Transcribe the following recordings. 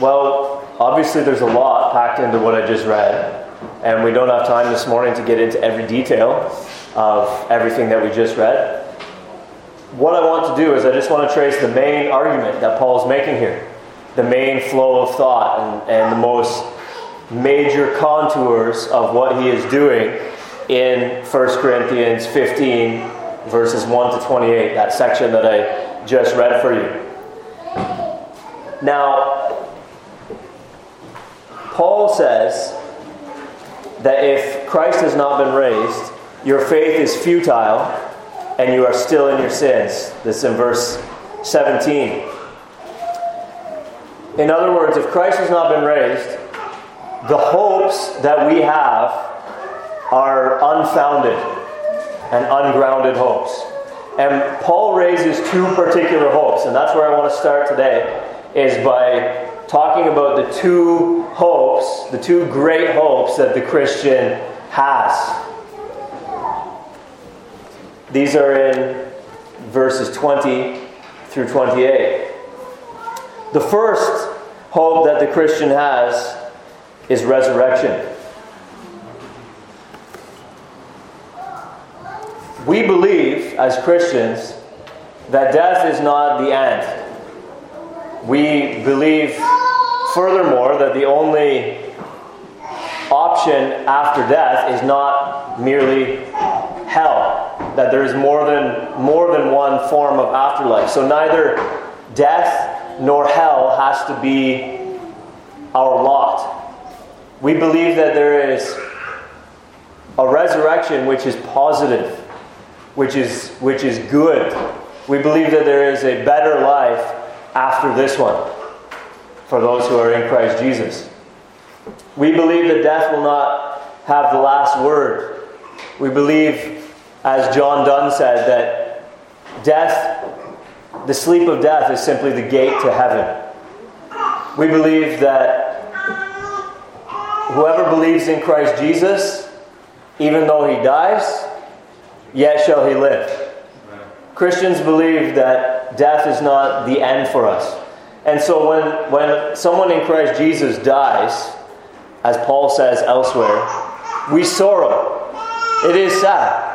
Well, obviously, there's a lot packed into what I just read, and we don't have time this morning to get into every detail of everything that we just read. What I want to do is I just want to trace the main argument that Paul's making here, the main flow of thought, and, and the most major contours of what he is doing in 1 Corinthians 15, verses 1 to 28, that section that I just read for you. Now, Paul says that if Christ has not been raised, your faith is futile and you are still in your sins. This is in verse 17. In other words, if Christ has not been raised, the hopes that we have are unfounded and ungrounded hopes. And Paul raises two particular hopes, and that's where I want to start today, is by talking about the two hopes, the two great hopes that the Christian has. These are in verses 20 through 28. The first hope that the Christian has is resurrection. We believe as Christians that death is not the end. We believe, furthermore, that the only option after death is not merely hell, that there is more than, more than one form of afterlife. So neither death nor hell has to be our lot. We believe that there is a resurrection which is positive which is, which is good. We believe that there is a better life after this one for those who are in Christ Jesus. We believe that death will not have the last word. We believe, as John Donne said, that death, the sleep of death, is simply the gate to heaven. We believe that whoever believes in Christ Jesus, even though he dies, yet shall he live. Christians believe that death is not the end for us. And so when, when someone in Christ Jesus dies, as Paul says elsewhere, we sorrow. It is sad.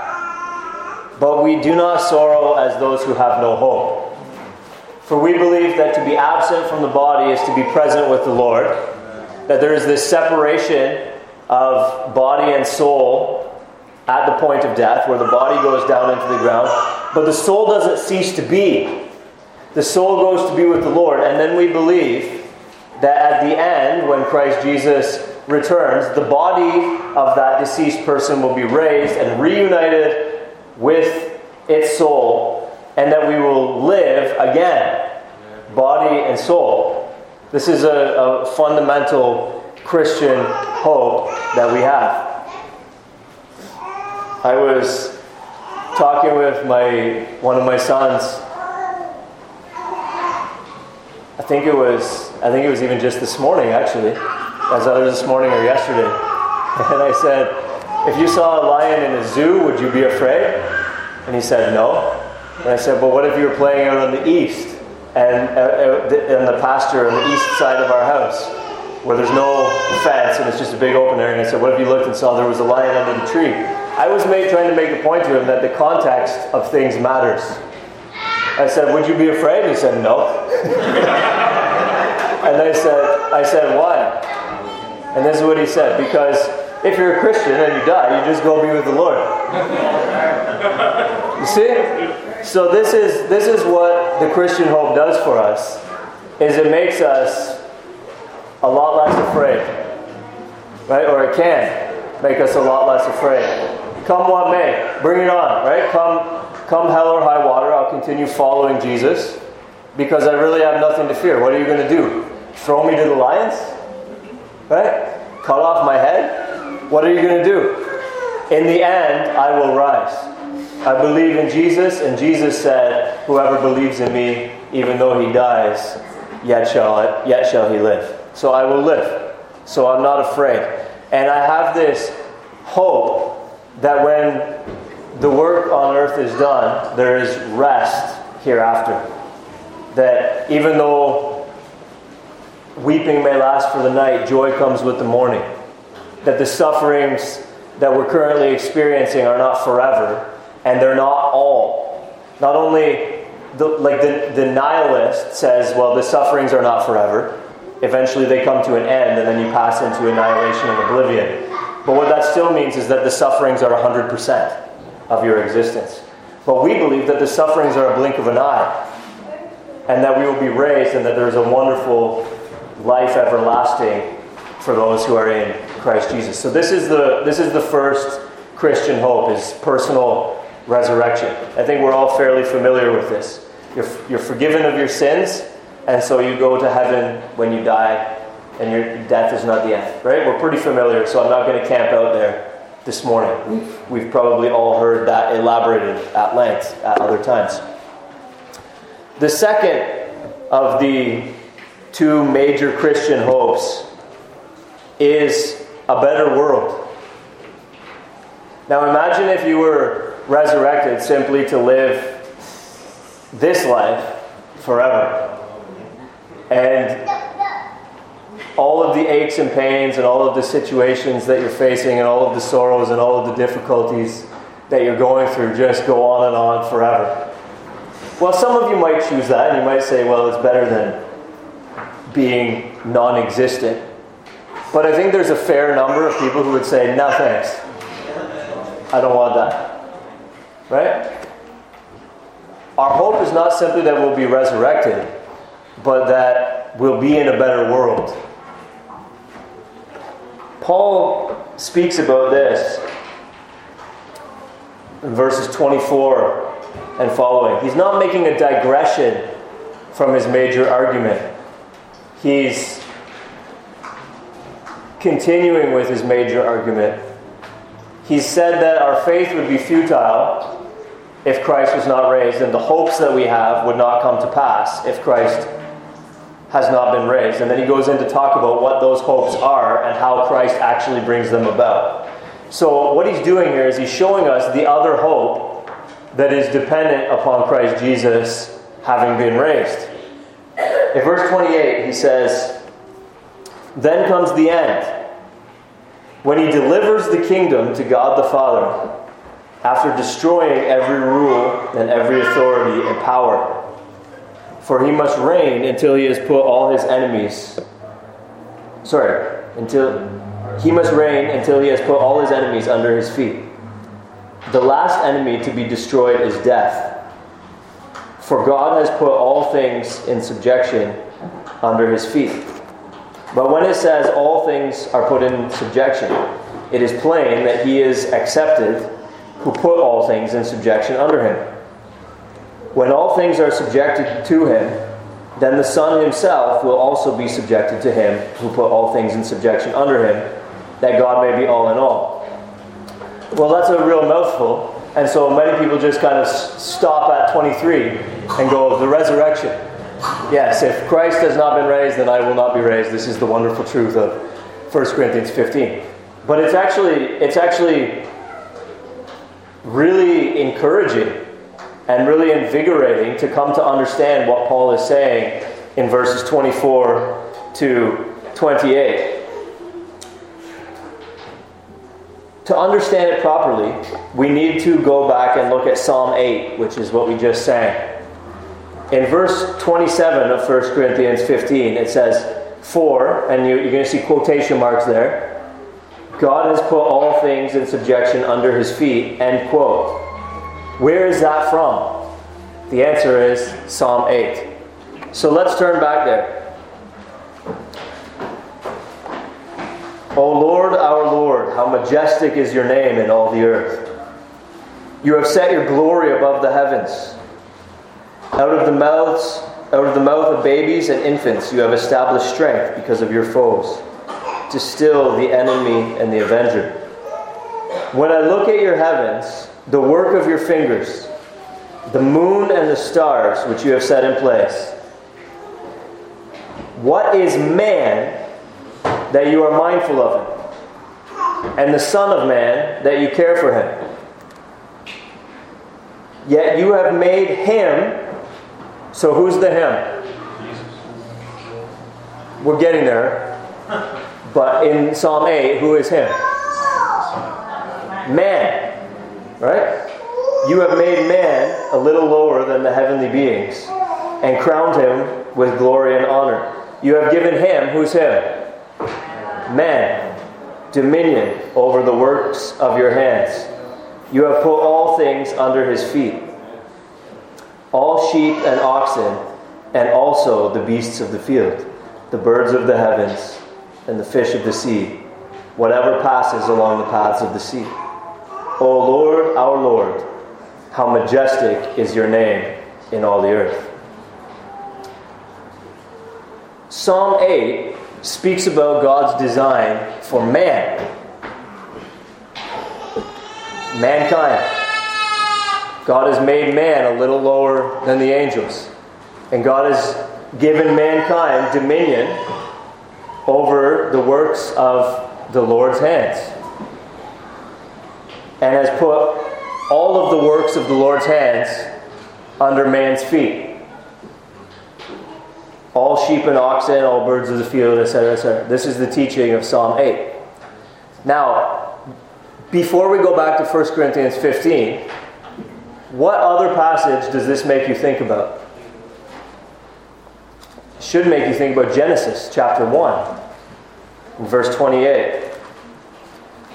But we do not sorrow as those who have no hope. For we believe that to be absent from the body is to be present with the Lord, that there is this separation of body and soul at the point of death, where the body goes down into the ground, but the soul doesn't cease to be. The soul goes to be with the Lord, and then we believe that at the end, when Christ Jesus returns, the body of that deceased person will be raised and reunited with its soul, and that we will live again, body and soul. This is a, a fundamental Christian hope that we have. I was talking with my one of my sons. I think it was I think it was even just this morning actually, as either this morning or yesterday. And I said, if you saw a lion in a zoo, would you be afraid? And he said, no. And I said, but what if you were playing out on the east and uh, uh in the pasture on the east side of our house? where there's no fence and it's just a big open area. And I said, What if you looked and saw there was a lion under the tree? I was made, trying to make the point to him that the context of things matters. I said, Would you be afraid? He said, No. and I said, I said, Why? And this is what he said Because if you're a Christian and you die, you just go be with the Lord. you see? So this is this is what the Christian hope does for us, is it makes us a lot less afraid. Right? Or it can make us a lot less afraid. Come what may, bring it on, right? Come come hell or high water, I'll continue following Jesus because I really have nothing to fear. What are you going to do? Throw me to the lions? Right? Cut off my head? What are you going to do? In the end, I will rise. I believe in Jesus, and Jesus said, Whoever believes in me, even though he dies, yet shall, yet shall he live so I will live. So I'm not afraid. And I have this hope that when the work on earth is done, there is rest hereafter. That even though weeping may last for the night, joy comes with the morning. That the sufferings that we're currently experiencing are not forever, and they're not all. Not only, the, like the, the nihilist says, well, the sufferings are not forever. Eventually they come to an end, and then you pass into annihilation and oblivion. But what that still means is that the sufferings are 100% of your existence. But we believe that the sufferings are a blink of an eye, and that we will be raised, and that there is a wonderful life everlasting for those who are in Christ Jesus. So this is the this is the first Christian hope is personal resurrection. I think we're all fairly familiar with this. You're, you're forgiven of your sins, and so you go to heaven when you die, and your death is not the end. Right? We're pretty familiar, so I'm not going to camp out there this morning. We've, probably all heard that elaborated at length at other times. The second of the two major Christian hopes is a better world. Now imagine if you were resurrected simply to live this life forever. And all of the aches and pains and all of the situations that you're facing and all of the sorrows and all of the difficulties that you're going through just go on and on forever. Well, some of you might choose that and you might say, well, it's better than being non existent. But I think there's a fair number of people who would say, no thanks. I don't want that. Right? Our hope is not simply that we'll be resurrected, but that we'll be in a better world. Paul speaks about this in verses 24 and following. He's not making a digression from his major argument. He's continuing with his major argument. He said that our faith would be futile if Christ was not raised, and the hopes that we have would not come to pass if Christ has not been raised. And then he goes in to talk about what those hopes are and how Christ actually brings them about. So, what he's doing here is he's showing us the other hope that is dependent upon Christ Jesus having been raised. In verse 28, he says, Then comes the end, when he delivers the kingdom to God the Father, after destroying every rule and every authority and power. For he must reign until he has put all his enemies. Sorry, until he must reign until he has put all his enemies under his feet. The last enemy to be destroyed is death. For God has put all things in subjection under his feet. But when it says all things are put in subjection, it is plain that he is excepted who put all things in subjection under him. When all things are subjected to him, then the Son himself will also be subjected to him who put all things in subjection under him, that God may be all in all. Well, that's a real mouthful. And so many people just kind of stop at 23 and go, the resurrection. Yes, if Christ has not been raised, then I will not be raised. This is the wonderful truth of 1 Corinthians 15. But it's actually, it's actually really encouraging and really invigorating to come to understand what Paul is saying in verses 24 to 28. To understand it properly, we need to go back and look at Psalm 8, which is what we just sang. In verse 27 of 1 Corinthians 15, it says, For, and you're going to see quotation marks there, God has put all things in subjection under his feet, end quote. Where is that from? The answer is Psalm 8. So let's turn back there. O Lord, our Lord, how majestic is your name in all the earth. You have set your glory above the heavens. Out of the mouths, out of the mouth of babies and infants, you have established strength because of your foes, to still the enemy and the avenger. When I look at your heavens, the work of your fingers, the moon and the stars which you have set in place, what is man that you are mindful of him, and the Son of Man that you care for him. Yet you have made him, so who's the him? We're getting there. But in Psalm 8, who is him? Man. Right? You have made man a little lower than the heavenly beings and crowned him with glory and honor. You have given him, who's him? Man, dominion over the works of your hands. You have put all things under his feet all sheep and oxen, and also the beasts of the field, the birds of the heavens, and the fish of the sea, whatever passes along the paths of the sea. O Lord, our Lord, how majestic is your name in all the earth. Psalm 8 speaks about God's design for man, mankind. God has made man a little lower than the angels, and God has given mankind dominion over the works of the Lord's hands, and has put all of the works of the Lord's hands under man's feet all sheep and oxen, all birds of the field, etc., etc. This is the teaching of Psalm 8. Now, before we go back to 1 Corinthians 15, what other passage does this make you think about? It should make you think about Genesis chapter 1, verse 28.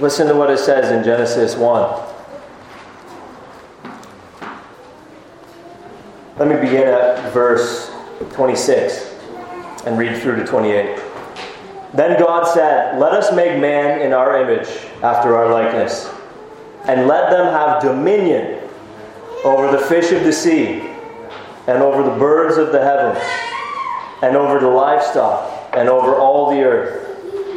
Listen to what it says in Genesis 1. Let me begin at verse 26 and read through to 28. Then God said, Let us make man in our image, after our likeness, and let them have dominion over the fish of the sea, and over the birds of the heavens, and over the livestock, and over all the earth,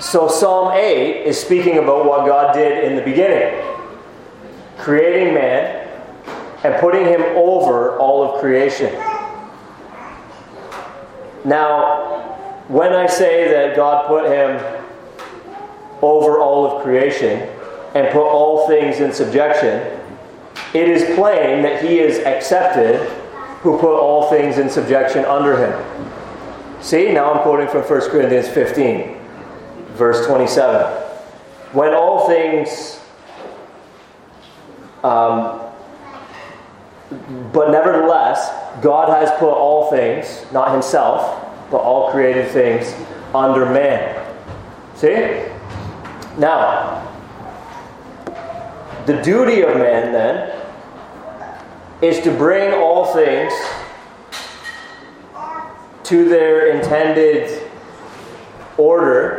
So, Psalm 8 is speaking about what God did in the beginning creating man and putting him over all of creation. Now, when I say that God put him over all of creation and put all things in subjection, it is plain that he is excepted who put all things in subjection under him. See, now I'm quoting from 1 Corinthians 15, verse 27. When all things, um, but nevertheless, God has put all things, not himself, but all created things, under man. See? Now, the duty of man then is to bring all things to their intended order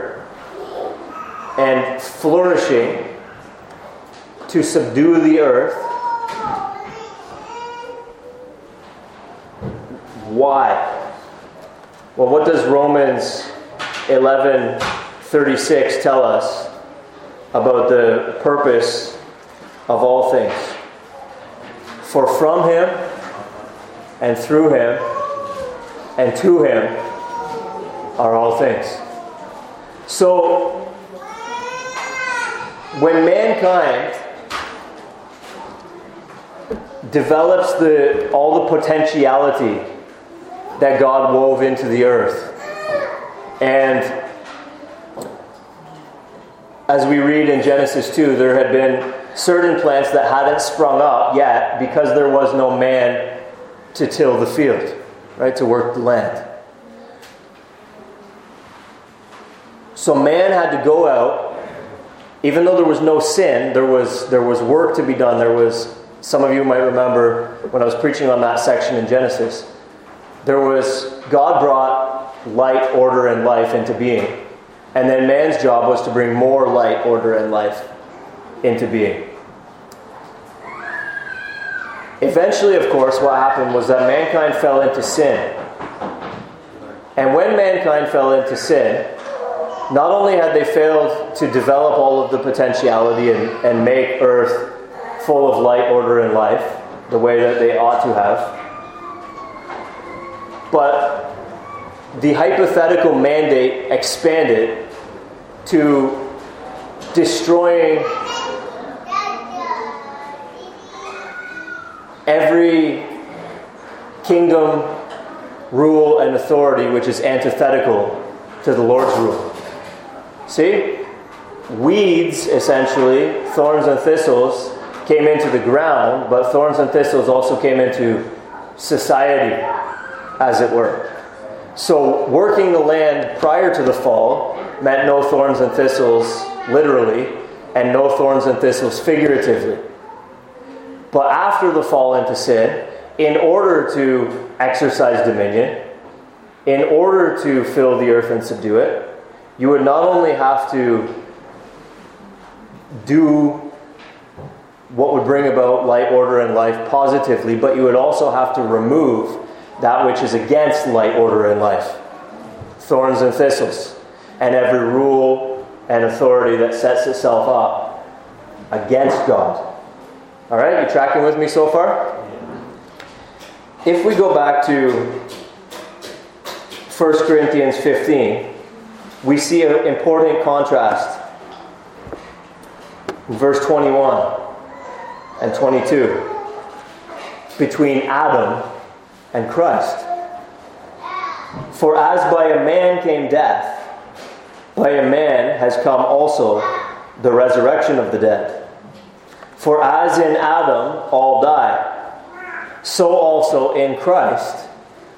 and flourishing to subdue the earth Why? Well, what does Romans 11:36 tell us about the purpose of all things? For from him and through him and to him are all things. So when mankind develops the, all the potentiality that God wove into the earth. And as we read in Genesis 2, there had been certain plants that hadn't sprung up yet because there was no man to till the field, right, to work the land. So man had to go out, even though there was no sin, there was, there was work to be done. There was, some of you might remember when I was preaching on that section in Genesis there was God brought light, order, and life into being. And then man's job was to bring more light, order, and life into being. Eventually, of course, what happened was that mankind fell into sin. And when mankind fell into sin, not only had they failed to develop all of the potentiality and, and make earth full of light, order, and life the way that they ought to have, but the hypothetical mandate expanded to destroying every kingdom, rule, and authority which is antithetical to the Lord's rule. See? Weeds, essentially, thorns and thistles, came into the ground, but thorns and thistles also came into society, as it were. So, working the land prior to the fall meant no thorns and thistles literally, and no thorns and thistles figuratively. But after the fall into sin, in order to exercise dominion, in order to fill the earth and subdue it, you would not only have to do what would bring about light, order, and life positively, but you would also have to remove that which is against light, order, and life thorns and thistles, and every rule and authority that sets itself up against God. All right, you tracking with me so far? If we go back to 1 Corinthians 15, we see an important contrast in verse 21 and 22 between Adam and Christ. For as by a man came death, by a man has come also the resurrection of the dead. For as in Adam all die, so also in Christ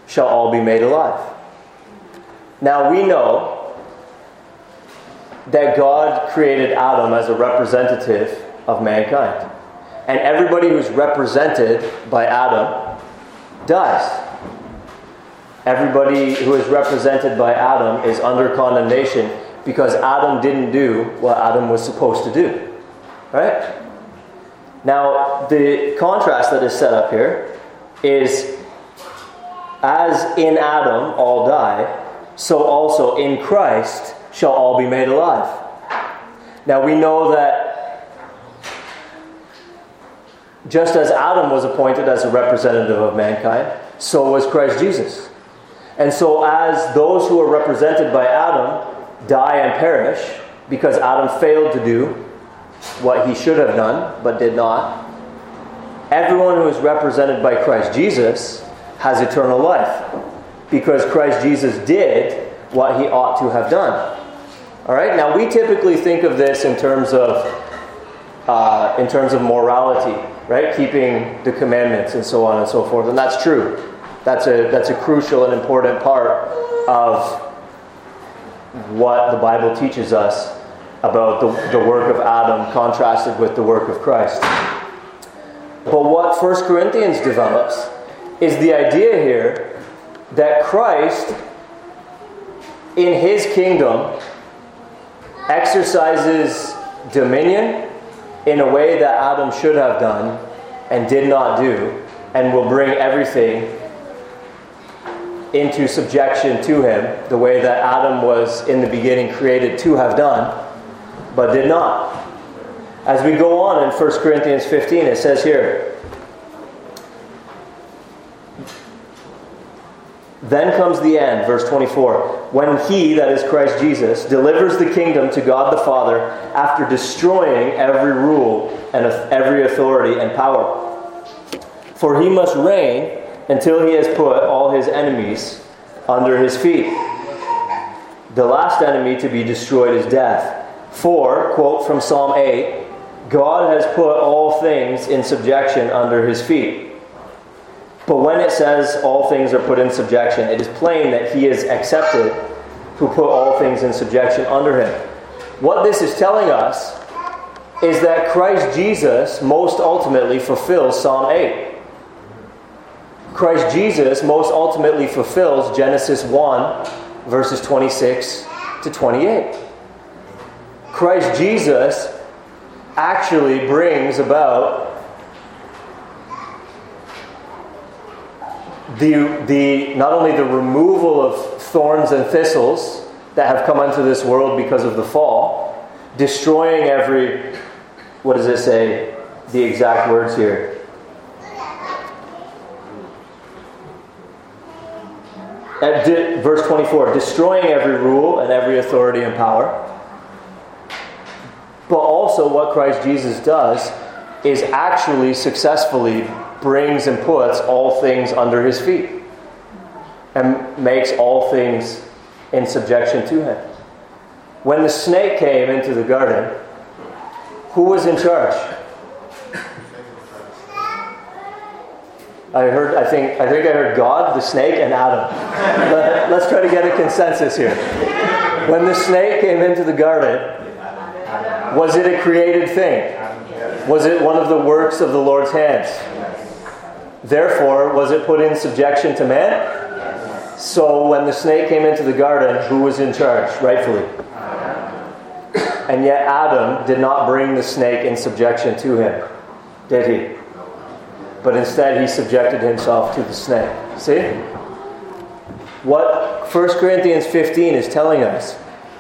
shall all be made alive. Now we know that God created Adam as a representative of mankind. And everybody who's represented by Adam dies. Everybody who is represented by Adam is under condemnation because Adam didn't do what Adam was supposed to do. Right? Now, the contrast that is set up here is as in Adam all die, so also in Christ shall all be made alive. Now, we know that just as Adam was appointed as a representative of mankind, so was Christ Jesus. And so, as those who are represented by Adam die and perish because Adam failed to do what he should have done but did not, everyone who is represented by Christ Jesus has eternal life because Christ Jesus did what he ought to have done. All right. Now we typically think of this in terms of uh, in terms of morality, right? Keeping the commandments and so on and so forth, and that's true. That's a, that's a crucial and important part of what the Bible teaches us about the, the work of Adam contrasted with the work of Christ. But what 1 Corinthians develops is the idea here that Christ, in his kingdom, exercises dominion in a way that Adam should have done and did not do, and will bring everything into subjection to him the way that Adam was in the beginning created to have done, but did not. As we go on in 1 Corinthians 15, it says here, Then comes the end, verse 24, when he, that is Christ Jesus, delivers the kingdom to God the Father after destroying every rule and every authority and power. For he must reign until he has put all his enemies under his feet. The last enemy to be destroyed is death. For, quote from Psalm 8, God has put all things in subjection under his feet. But when it says all things are put in subjection, it is plain that he is excepted who put all things in subjection under him. What this is telling us is that Christ Jesus most ultimately fulfills Psalm 8. Christ Jesus most ultimately fulfills Genesis 1, verses 26 to 28. Christ Jesus actually brings about the, the, not only the removal of thorns and thistles that have come into this world because of the fall, destroying every, what does it say? The exact words here. At di- verse 24 destroying every rule and every authority and power. But also, what Christ Jesus does is actually successfully brings and puts all things under his feet and makes all things in subjection to him. When the snake came into the garden, who was in charge? I heard. I think. I think I heard God, the snake, and Adam. Let, us try to get a consensus here. When the snake came into the garden, was it a created thing? Was it one of the works of the Lord's hands? Therefore, was it put in subjection to man? So, when the snake came into the garden, who was in charge, rightfully? And yet, Adam did not bring the snake in subjection to him, did he? But instead, he subjected himself to the snake. See? What 1 Corinthians 15 is telling us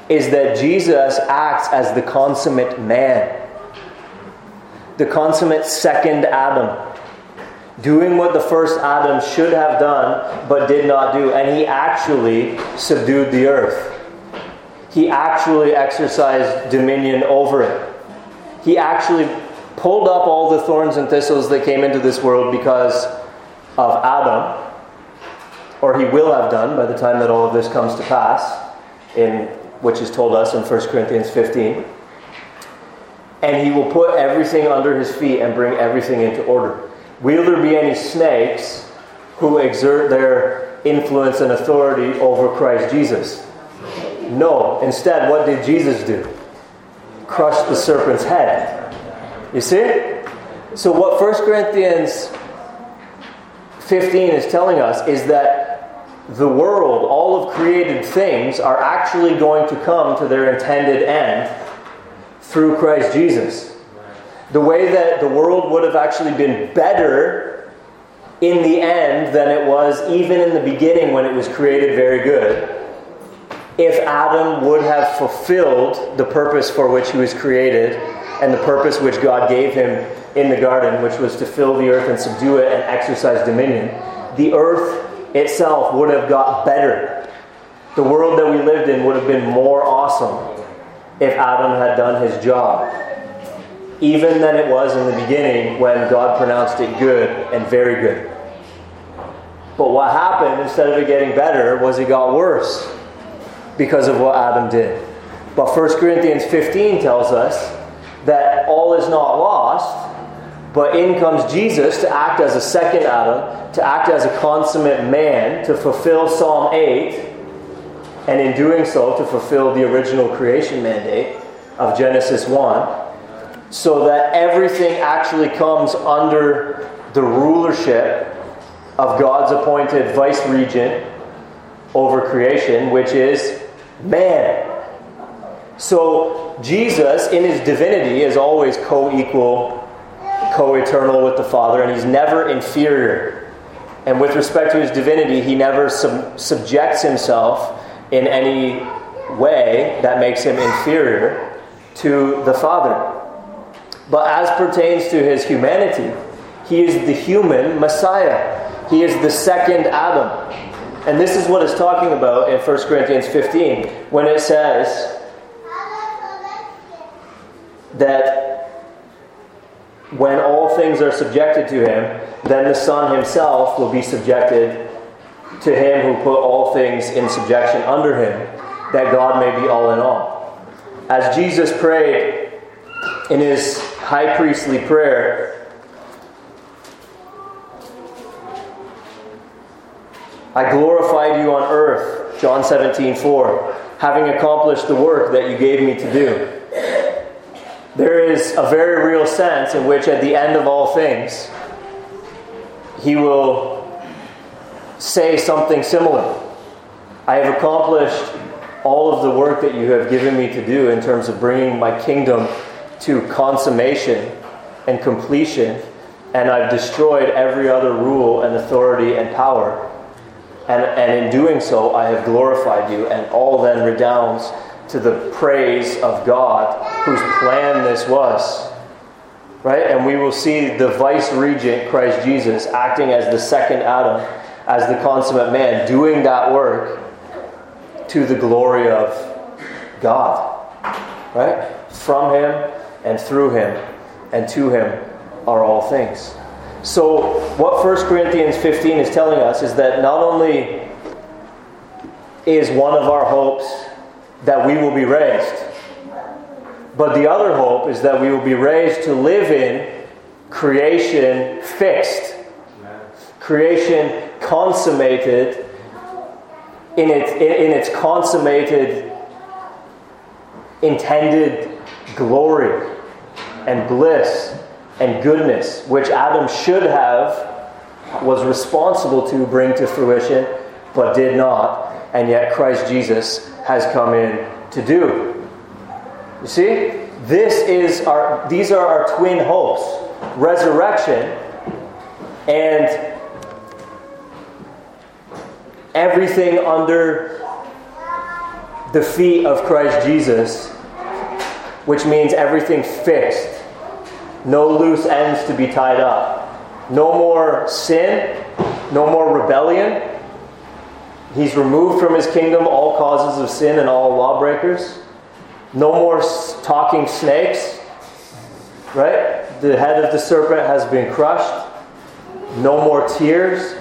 is that Jesus acts as the consummate man, the consummate second Adam, doing what the first Adam should have done but did not do. And he actually subdued the earth. He actually exercised dominion over it. He actually pulled up all the thorns and thistles that came into this world because of Adam, or he will have done by the time that all of this comes to pass, in which is told us in 1 Corinthians 15. And he will put everything under his feet and bring everything into order. Will there be any snakes who exert their influence and authority over Christ Jesus? No. Instead, what did Jesus do? Crush the serpent's head. You see? So, what 1 Corinthians 15 is telling us is that the world, all of created things, are actually going to come to their intended end through Christ Jesus. The way that the world would have actually been better in the end than it was even in the beginning when it was created very good if Adam would have fulfilled the purpose for which he was created and the purpose which God gave him in the garden, which was to fill the earth and subdue it and exercise dominion, the earth itself would have got better. The world that we lived in would have been more awesome if Adam had done his job. Even than it was in the beginning when God pronounced it good and very good. But what happened, instead of it getting better, was it got worse because of what Adam did. But 1 Corinthians 15 tells us that all is not lost, but in comes Jesus to act as a second Adam, to act as a consummate man, to fulfill Psalm 8, and in doing so, to fulfill the original creation mandate of Genesis 1, so that everything actually comes under the rulership of God's appointed vice regent over creation, which is man. So, Jesus, in his divinity, is always co equal, co eternal with the Father, and he's never inferior. And with respect to his divinity, he never sub- subjects himself in any way that makes him inferior to the Father. But as pertains to his humanity, he is the human Messiah. He is the second Adam. And this is what it's talking about in 1 Corinthians 15 when it says, that when all things are subjected to him, then the Son himself will be subjected to him who put all things in subjection under him, that God may be all in all. As Jesus prayed in his high priestly prayer, I glorified you on earth, John 17, 4, having accomplished the work that you gave me to do there is a very real sense in which, at the end of all things, he will say something similar. I have accomplished all of the work that you have given me to do in terms of bringing my kingdom to consummation and completion, and I've destroyed every other rule and authority and power. And, and in doing so, I have glorified you. And all then redounds to the praise of God, whose plan this was. Right? And we will see the vice regent, Christ Jesus, acting as the second Adam, as the consummate man, doing that work to the glory of God. Right? From him and through him and to him are all things. So, what 1 Corinthians 15 is telling us is that not only is one of our hopes that we will be raised, but the other hope is that we will be raised to live in creation fixed, creation consummated in its, in its consummated intended glory and bliss and goodness, which Adam should have, was responsible to bring to fruition, but did not, and yet Christ Jesus has come in to do. You see? This is our these are our twin hopes. Resurrection and everything under the feet of Christ Jesus, which means everything fixed no loose ends to be tied up. No more sin, no more rebellion. He's removed from his kingdom all causes of sin and all lawbreakers. No more talking snakes. Right? The head of the serpent has been crushed. No more tears,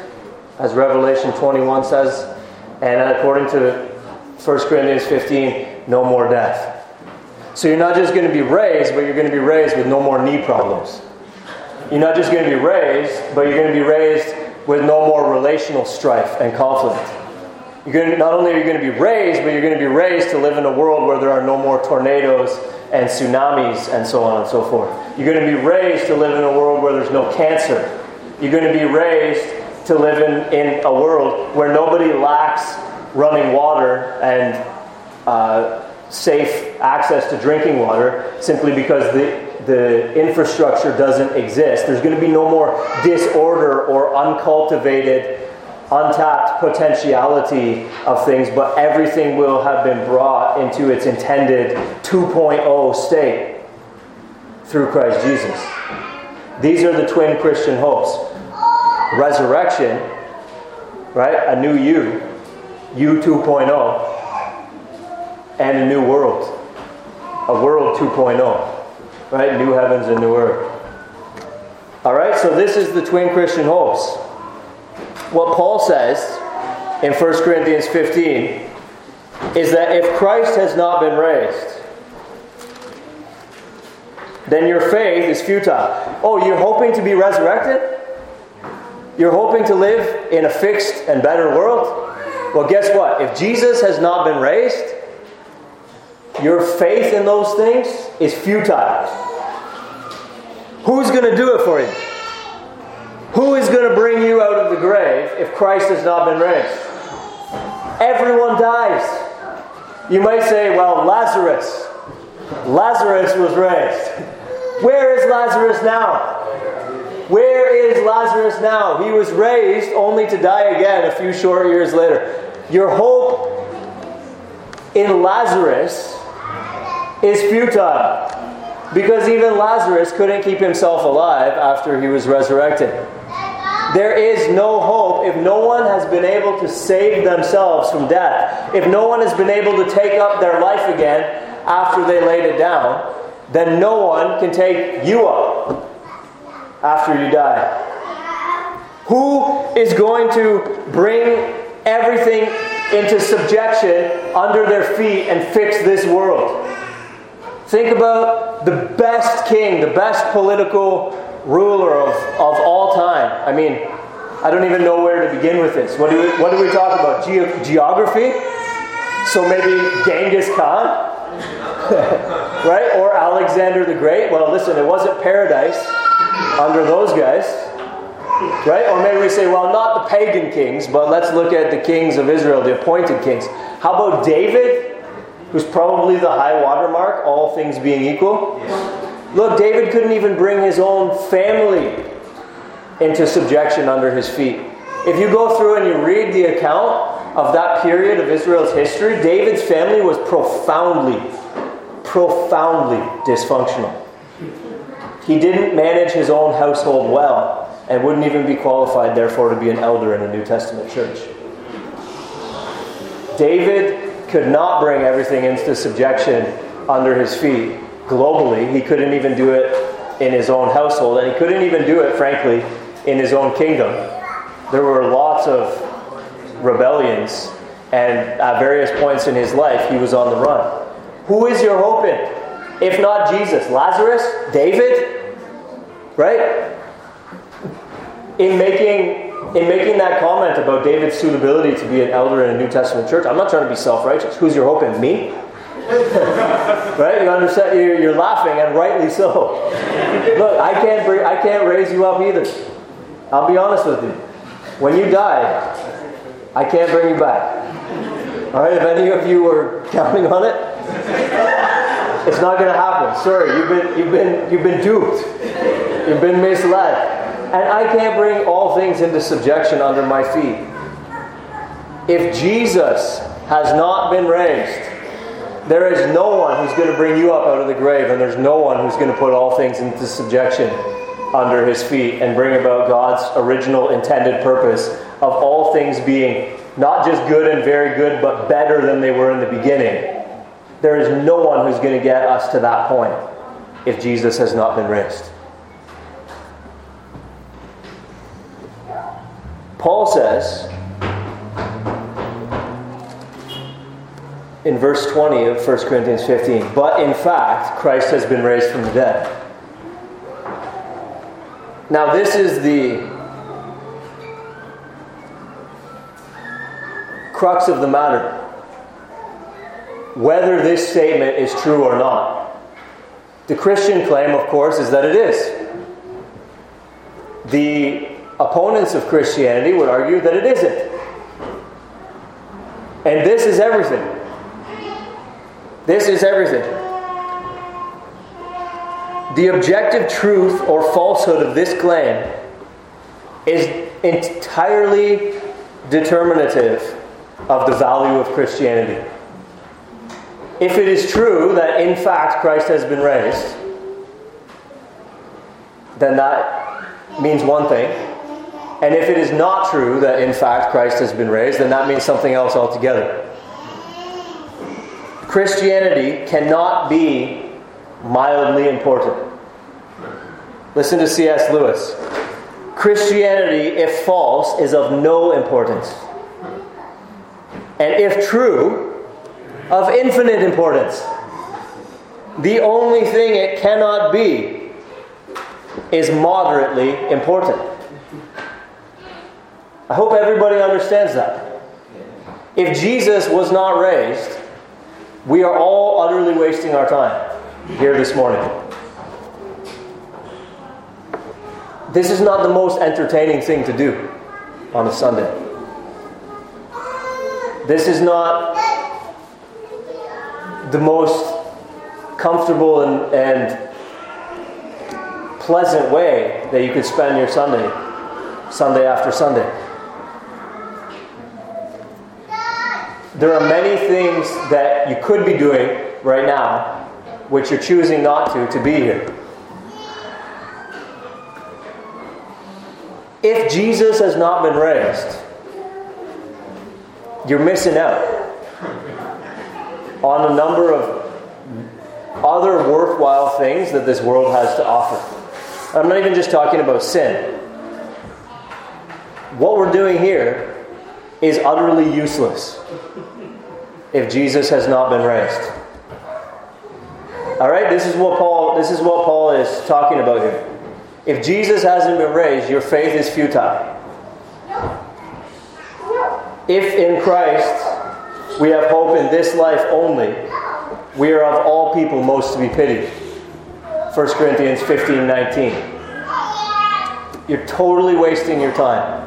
as Revelation 21 says. And according to 1 Corinthians 15, no more death. So you're not just going to be raised, but you're going to be raised with no more knee problems. You're not just going to be raised, but you're going to be raised with no more relational strife and conflict. You're going to, not only are you going to be raised, but you're going to be raised to live in a world where there are no more tornadoes and tsunamis and so on and so forth. You're going to be raised to live in a world where there's no cancer. You're going to be raised to live in, in a world where nobody lacks running water and uh, safe access to drinking water simply because the, the infrastructure doesn't exist. There's going to be no more disorder or uncultivated, untapped potentiality of things, but everything will have been brought into its intended 2.0 state through Christ Jesus. These are the twin Christian hopes resurrection, right? A new you, you 2.0 and a new world. A world 2.0. Right? New heavens and new earth. All right, so this is the twin Christian hopes. What Paul says in 1 Corinthians 15 is that if Christ has not been raised, then your faith is futile. Oh, you're hoping to be resurrected? You're hoping to live in a fixed and better world? Well, guess what? If Jesus has not been raised, your faith in those things is futile. Who's going to do it for you? Who is going to bring you out of the grave if Christ has not been raised? Everyone dies. You might say, well, Lazarus. Lazarus was raised. Where is Lazarus now? Where is Lazarus now? He was raised only to die again a few short years later. Your hope in Lazarus is futile because even Lazarus couldn't keep himself alive after he was resurrected. There is no hope if no one has been able to save themselves from death. If no one has been able to take up their life again after they laid it down, then no one can take you up after you die. Who is going to bring everything into subjection under their feet and fix this world? Think about the best king, the best political ruler of, of all time. I mean, I don't even know where to begin with this. What do we, what do we talk about? Ge- geography? So maybe Genghis Khan? right? Or Alexander the Great? Well, listen, it wasn't paradise under those guys. Right? Or maybe we say, well, not the pagan kings, but let's look at the kings of Israel, the appointed kings. How about David? Who's probably the high watermark, all things being equal. Look, David couldn't even bring his own family into subjection under his feet. If you go through and you read the account of that period of Israel's history, David's family was profoundly, profoundly dysfunctional. He didn't manage his own household well and wouldn't even be qualified, therefore, to be an elder in a New Testament church. David could not bring everything into subjection under his feet globally. He couldn't even do it in his own household, and he couldn't even do it, frankly, in his own kingdom. There were lots of rebellions, and at various points in his life, he was on the run. Who is your hope in? If not Jesus, Lazarus, David, right? In making in making that comment about David's suitability to be an elder in a New Testament church, I'm not trying to be self-righteous. Who's your hope in? Me? right? You understand? You're, you're, laughing, and rightly so. Look, I can't bring, I can't raise you up either. I'll be honest with you. When you die, I can't bring you back. All right? If any of you were counting on it, it's not going to happen. Sorry, you've been, you've been, you've been duped. You've been misled. And I can't bring all things into subjection under my feet. If Jesus has not been raised, there is no one who's going to bring you up out of the grave, and there's no one who's going to put all things into subjection under his feet and bring about God's original intended purpose of all things being not just good and very good, but better than they were in the beginning. There is no one who's going to get us to that point if Jesus has not been raised. Paul says in verse 20 of 1 Corinthians 15, but in fact, Christ has been raised from the dead. Now, this is the crux of the matter. Whether this statement is true or not. The Christian claim, of course, is that it is. The opponents of Christianity would argue that it isn't. And this is everything. This is everything. The objective truth or falsehood of this claim is entirely determinative of the value of Christianity. If it is true that in fact Christ has been raised, then that means one thing. And if it is not true that in fact Christ has been raised, then that means something else altogether. Christianity cannot be mildly important. Listen to C.S. Lewis. Christianity, if false, is of no importance. And if true, of infinite importance. The only thing it cannot be is moderately important. I hope everybody understands that. If Jesus was not raised, we are all utterly wasting our time here this morning. This is not the most entertaining thing to do on a Sunday. This is not the most comfortable and, and pleasant way that you could spend your Sunday, Sunday after Sunday. There are many things that you could be doing right now, which you're choosing not to, to be here. If Jesus has not been raised, you're missing out on a number of other worthwhile things that this world has to offer. I'm not even just talking about sin. What we're doing here is utterly useless if Jesus has not been raised. All right, this is what Paul this is what Paul is talking about here. If Jesus hasn't been raised, your faith is futile. If in Christ we have hope in this life only, we are of all people most to be pitied. 1 Corinthians 15 19. You're totally wasting your time.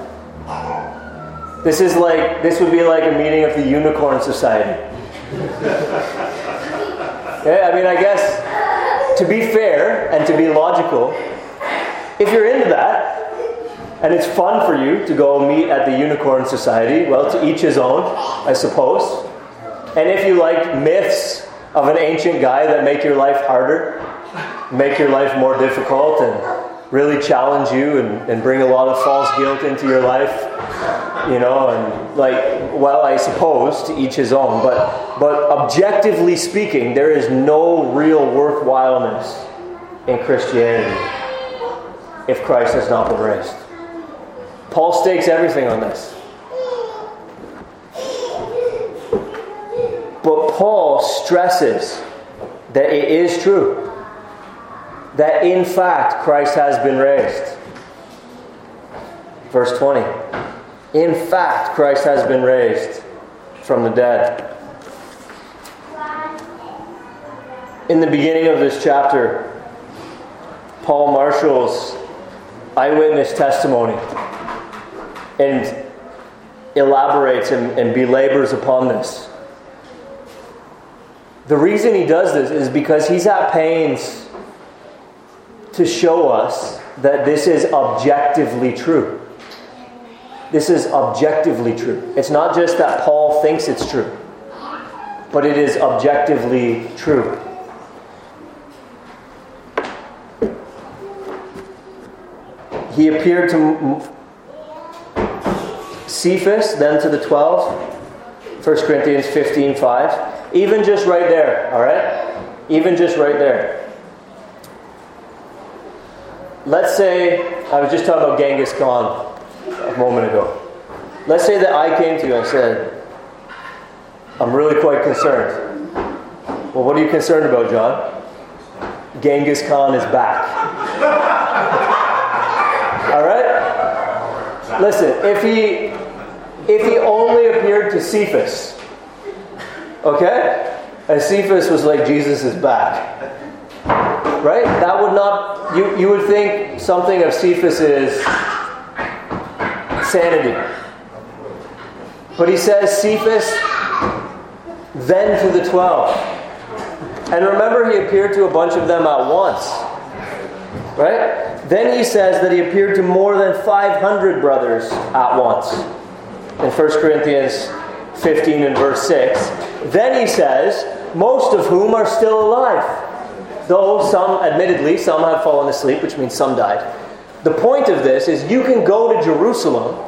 This is like this would be like a meeting of the Unicorn Society. I mean, I guess to be fair and to be logical, if you're into that, And it's fun for you to go meet at the Unicorn Society. Well, to each his own, I suppose. And if you like myths of an ancient guy that make your life harder, make your life more difficult, and really challenge you and, and bring a lot of false guilt into your life, you know, and like, well, I suppose to each his own, but, but objectively speaking, there is no real worthwhileness in Christianity if Christ has not been raised. Paul stakes everything on this. But Paul stresses that it is true. That in fact Christ has been raised. Verse 20. In fact, Christ has been raised from the dead. In the beginning of this chapter, Paul marshals eyewitness testimony and elaborates and, and belabors upon this. The reason he does this is because he's at pains to show us that this is objectively true. This is objectively true. It's not just that Paul thinks it's true, but it is objectively true. He appeared to Cephas, then to the 12. 1 Corinthians 15 5. Even just right there, all right? Even just right there. Let's say, I was just talking about Genghis Khan a moment ago. Let's say that I came to you and said, I'm really quite concerned. Well, what are you concerned about, John? Genghis Khan is back. All right? Listen, if he if he only appeared to Cephas, okay? And Cephas was like, Jesus is back. Right? That would not, you, you would think something of Cephas is sanity. But he says, Cephas, then to the twelve. And remember, he appeared to a bunch of them at once. Right? Then he says that he appeared to more than 500 brothers at once in 1 Corinthians 15 and verse 6. Then he says, most of whom are still alive. Though some, admittedly, some have fallen asleep, which means some died. The point of this is you can go to Jerusalem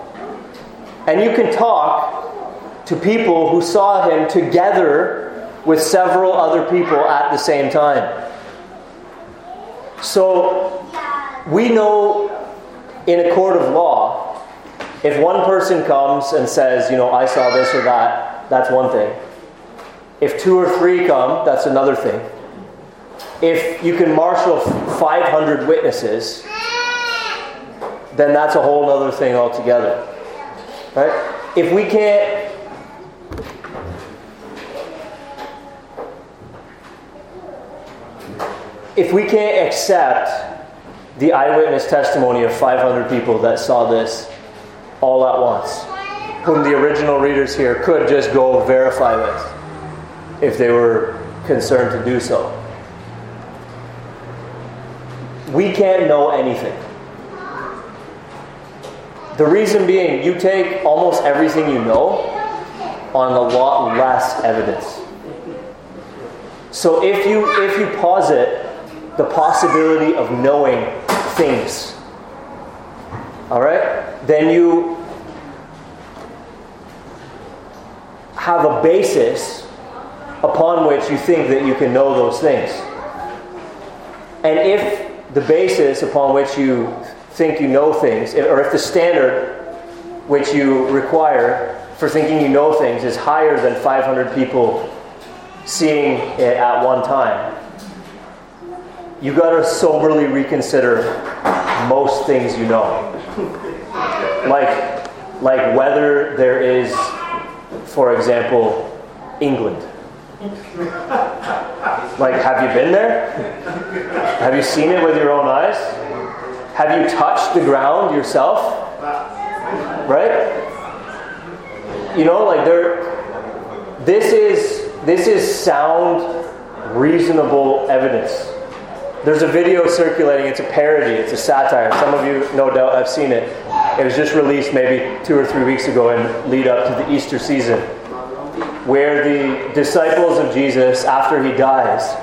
and you can talk to people who saw him together with several other people at the same time. So we know in a court of law, if one person comes and says, you know, I saw this or that, that's one thing. If two or three come, that's another thing. If you can marshal 500 witnesses, then that's a whole other thing altogether. Right? If we can't if we can't accept the eyewitness testimony of 500 people that saw this all at once, whom the original readers here could just go verify with if they were concerned to do so. We can't know anything. The reason being, you take almost everything you know on a lot less evidence. So if you if you posit the possibility of knowing things, all right, then you have a basis upon which you think that you can know those things. And if the basis upon which you think you know things, or if the standard which you require for thinking you know things is higher than 500 people seeing it at one time, you got to soberly reconsider most things you know. Like, like whether there is, for example, England. Like, have you been there? Have you seen it with your own eyes? Have you touched the ground yourself? Right? You know, like there this is this is sound reasonable evidence. There's a video circulating, it's a parody, it's a satire. Some of you no doubt have seen it. It was just released maybe two or three weeks ago in lead up to the Easter season, where the disciples of Jesus, after he dies,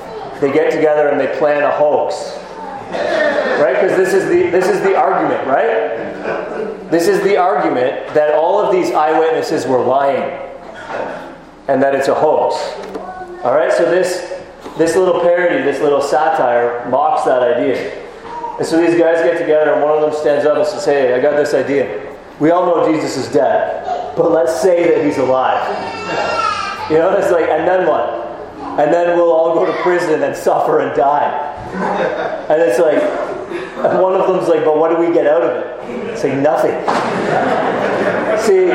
they get together and they plan a hoax. Right? Because this is the this is the argument, right? This is the argument that all of these eyewitnesses were lying and that it's a hoax. All right? So this this little parody, this little satire mocks that idea. And so these guys get together, and one of them stands up and says, Hey, I got this idea. We all know Jesus is dead, but let's say that he's alive. You know, it's like, and then what? And then we'll all go to prison and suffer and die. And it's like, one of them's like, but what do we get out of it? It's like, nothing. See,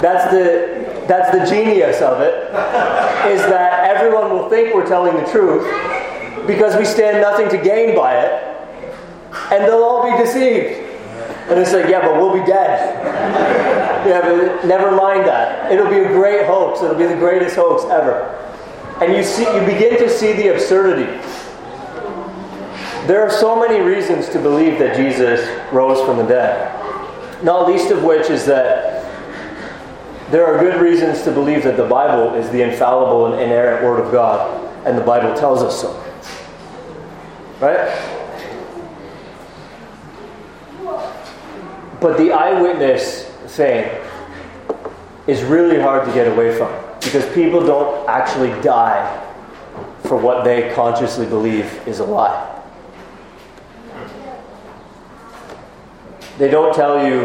that's the that's the genius of it, is that everyone will think we're telling the truth because we stand nothing to gain by it, and they'll all be deceived. And it's like, yeah, but we'll be dead. yeah, but never mind that. It'll be a great hoax. It'll be the greatest hoax ever. And you see, you begin to see the absurdity. There are so many reasons to believe that Jesus rose from the dead. Not least of which is that there are good reasons to believe that the Bible is the infallible and inerrant Word of God, and the Bible tells us so. Right? But the eyewitness thing is really hard to get away from because people don't actually die for what they consciously believe is a lie. They don't tell you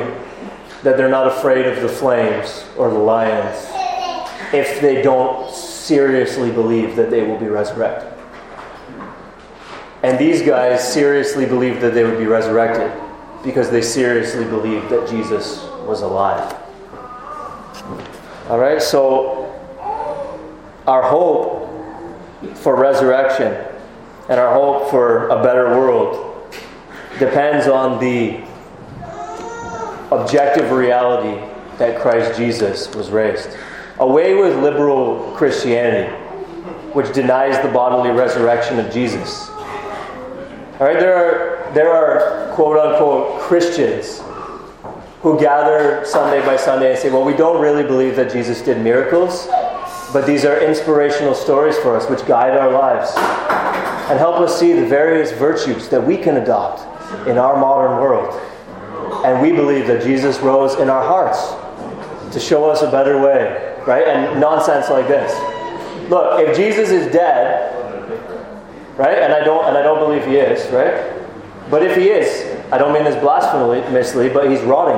that they're not afraid of the flames or the lions if they don't seriously believe that they will be resurrected. And these guys seriously believed that they would be resurrected because they seriously believed that Jesus was alive. All right, so our hope for resurrection and our hope for a better world depends on the objective reality that Christ Jesus was raised. Away with liberal Christianity, which denies the bodily resurrection of Jesus. All right, there are, there are quote unquote Christians who gather Sunday by Sunday and say, well, we don't really believe that Jesus did miracles, but these are inspirational stories for us which guide our lives and help us see the various virtues that we can adopt in our modern world. And we believe that Jesus rose in our hearts to show us a better way, right? And nonsense like this. Look, if Jesus is dead, right? And I don't and I don't believe he is, right? But if he is, I don't mean this blasphemously, but he's rotting.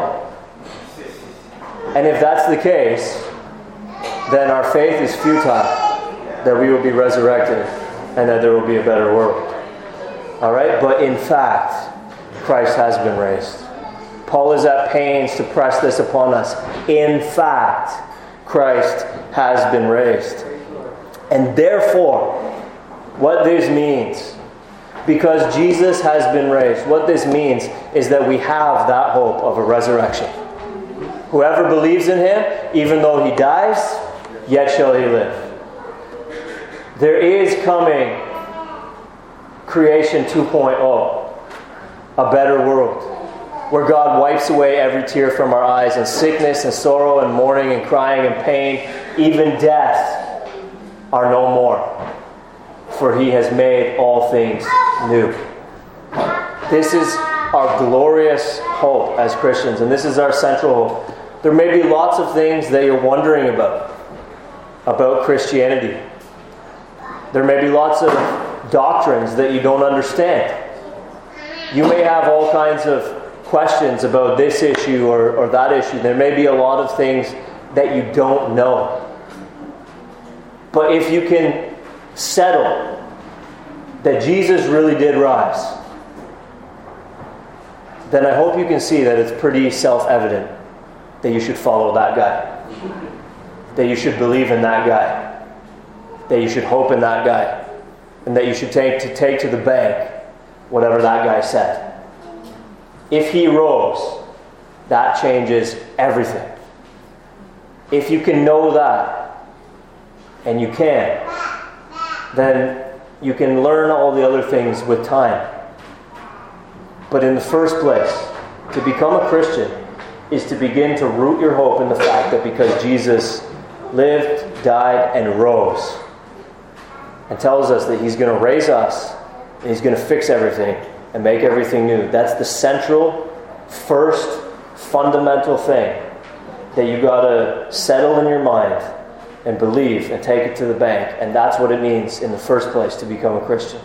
And if that's the case, then our faith is futile that we will be resurrected and that there will be a better world. All right? But in fact, Christ has been raised. Paul is at pains to press this upon us. In fact, Christ has been raised. And therefore, what this means, because Jesus has been raised, what this means is that we have that hope of a resurrection. Whoever believes in him, even though he dies, yet shall he live. There is coming creation 2.0, a better world where God wipes away every tear from our eyes, and sickness and sorrow and mourning and crying and pain, even death, are no more. For he has made all things new. This is our glorious hope as Christians, and this is our central hope. There may be lots of things that you're wondering about, about Christianity. There may be lots of doctrines that you don't understand. You may have all kinds of questions about this issue or, or that issue. There may be a lot of things that you don't know. But if you can settle that Jesus really did rise, then I hope you can see that it's pretty self evident that you should follow that guy, that you should believe in that guy, that you should hope in that guy, and that you should take to, take to the bank whatever that guy said. If he rose, that changes everything. If you can know that, and you can, then you can learn all the other things with time. But in the first place, to become a Christian, is to begin to root your hope in the fact that because Jesus lived, died, and rose, and tells us that he's going to raise us and he's going to fix everything and make everything new. That's the central, first, fundamental thing that you got to settle in your mind and believe and take it to the bank. And that's what it means in the first place to become a Christian.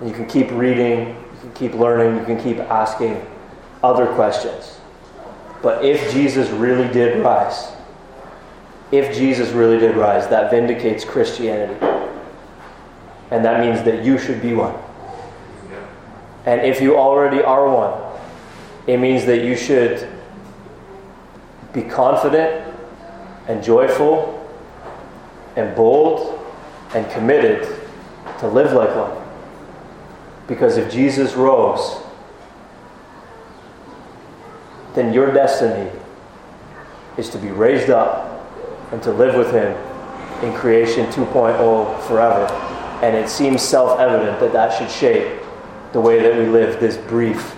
And you can keep reading, you can keep learning, you can keep asking other questions. But if Jesus really did rise, if Jesus really did rise, that vindicates Christianity. And that means that you should be one. And if you already are one, it means that you should be confident and joyful and bold and committed to live like one. Because if Jesus rose, then your destiny is to be raised up and to live with Him in creation 2.0 forever. And it seems self evident that that should shape the way that we live this brief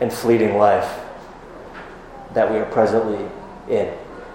and fleeting life that we are presently in.